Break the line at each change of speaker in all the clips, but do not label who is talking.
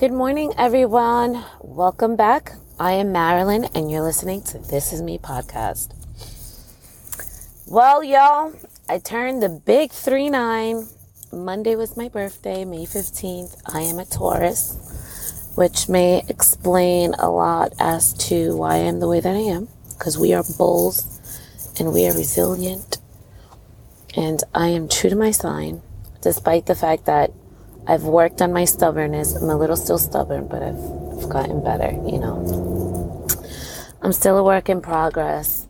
Good morning, everyone. Welcome back. I am Marilyn, and you're listening to This Is Me podcast. Well, y'all, I turned the big 3 9. Monday was my birthday, May 15th. I am a Taurus, which may explain a lot as to why I am the way that I am, because we are bulls and we are resilient. And I am true to my sign, despite the fact that I've worked on my stubbornness. I'm a little still stubborn, but I've, I've gotten better, you know. I'm still a work in progress.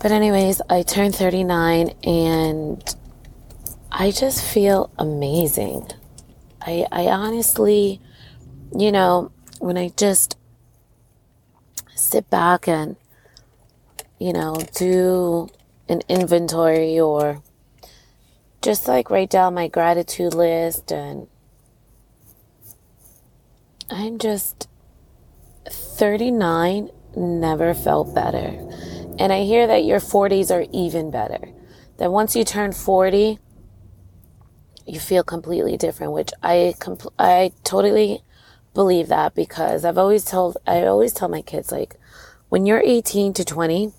But, anyways, I turned 39 and I just feel amazing. I, I honestly, you know, when I just sit back and, you know, do an inventory or just like write down my gratitude list and I'm just 39 never felt better. And I hear that your 40s are even better. That once you turn 40, you feel completely different, which I compl- I totally believe that because I've always told I always tell my kids like when you're 18 to 20,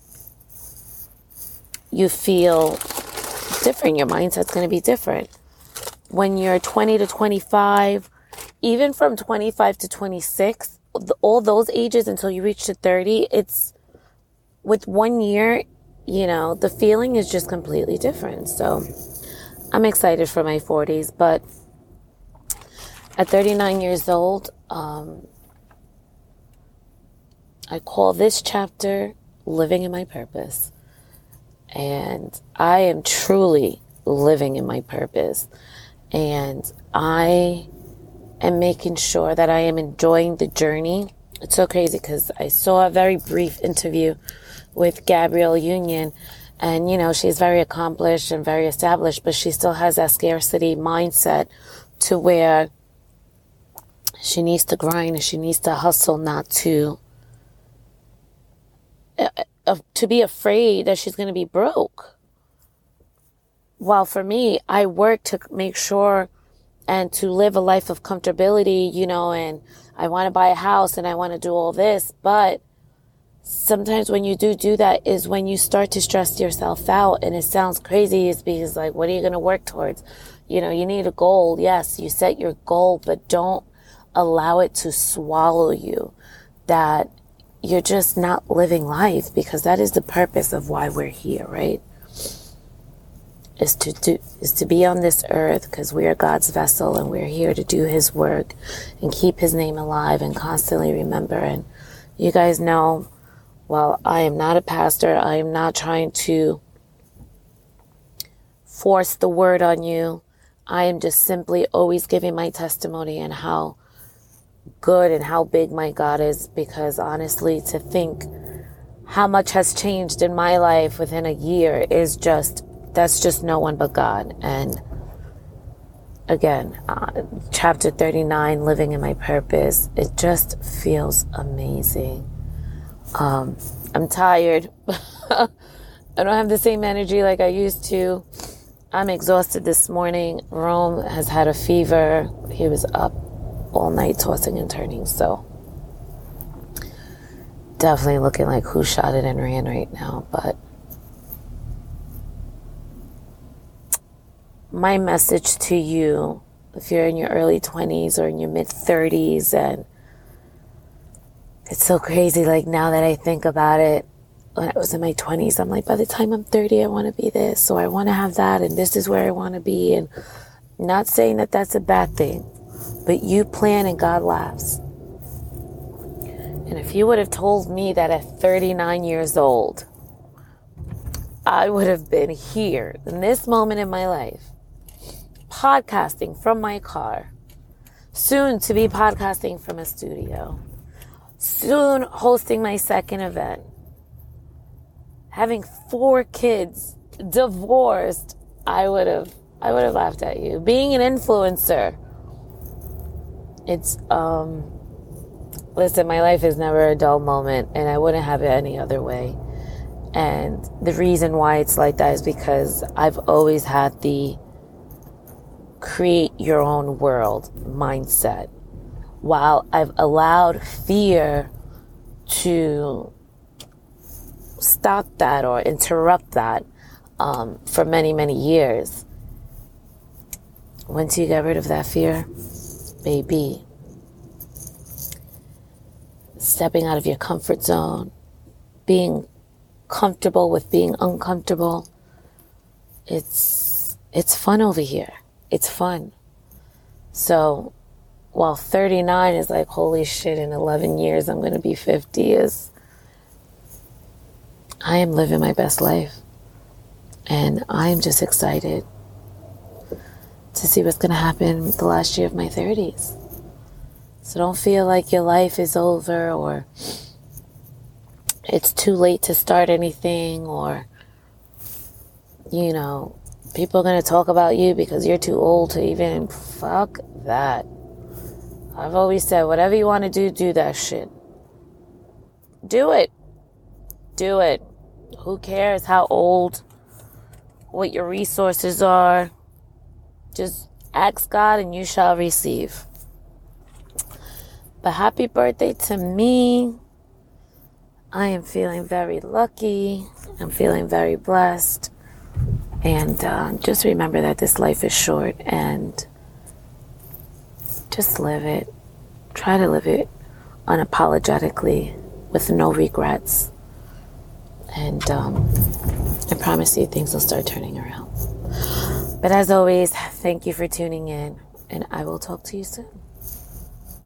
you feel different. Your mindset's going to be different. When you're 20 to 25, even from 25 to 26, all those ages until you reach to 30, it's with one year, you know, the feeling is just completely different. So I'm excited for my 40s, but at 39 years old, um, I call this chapter Living in My Purpose. And I am truly living in my purpose. And I am making sure that I am enjoying the journey. It's so crazy because I saw a very brief interview with Gabrielle Union. And, you know, she's very accomplished and very established, but she still has that scarcity mindset to where she needs to grind and she needs to hustle not to to be afraid that she's going to be broke. While for me, I work to make sure and to live a life of comfortability, you know, and I want to buy a house and I want to do all this. But sometimes when you do do that is when you start to stress yourself out. And it sounds crazy. It's because like, what are you going to work towards? You know, you need a goal. Yes, you set your goal, but don't allow it to swallow you. That you're just not living life because that is the purpose of why we're here, right? Is to do is to be on this earth because we are God's vessel and we're here to do His work and keep His name alive and constantly remember. And you guys know, while I am not a pastor, I am not trying to force the word on you. I am just simply always giving my testimony and how good and how big my God is because honestly, to think how much has changed in my life within a year is just, that's just no one but God. And again, uh, chapter 39, living in my purpose, it just feels amazing. Um, I'm tired. I don't have the same energy like I used to. I'm exhausted this morning. Rome has had a fever. He was up all night tossing and turning. So definitely looking like who shot it and ran right now. But my message to you, if you're in your early 20s or in your mid 30s, and it's so crazy. Like now that I think about it, when I was in my 20s, I'm like, by the time I'm 30, I want to be this, or I want to have that, and this is where I want to be. And not saying that that's a bad thing. But you plan and God laughs. And if you would have told me that at 39 years old, I would have been here in this moment in my life, podcasting from my car, soon to be podcasting from a studio, soon hosting my second event, having four kids, divorced, I would have I would have laughed at you. Being an influencer, it's, um, listen, my life is never a dull moment and I wouldn't have it any other way. And the reason why it's like that is because I've always had the create your own world mindset. while I've allowed fear to stop that or interrupt that um, for many, many years, once you get rid of that fear, baby, stepping out of your comfort zone, being comfortable with being uncomfortable, it's it's fun over here. It's fun. So while 39 is like, holy shit, in 11 years I'm going to be 50, is I am living my best life. And I'm just excited to see what's going to happen the last year of my 30s. So don't feel like your life is over or it's too late to start anything or, you know, people are going to talk about you because you're too old to even fuck that. I've always said, whatever you want to do, do that shit. Do it. Do it. Who cares how old, what your resources are? Just ask God and you shall receive. But happy birthday to me. I am feeling very lucky. I'm feeling very blessed. And uh, just remember that this life is short and just live it. Try to live it unapologetically with no regrets. And um, I promise you things will start turning around. But as always, thank you for tuning in, and I will talk to you soon.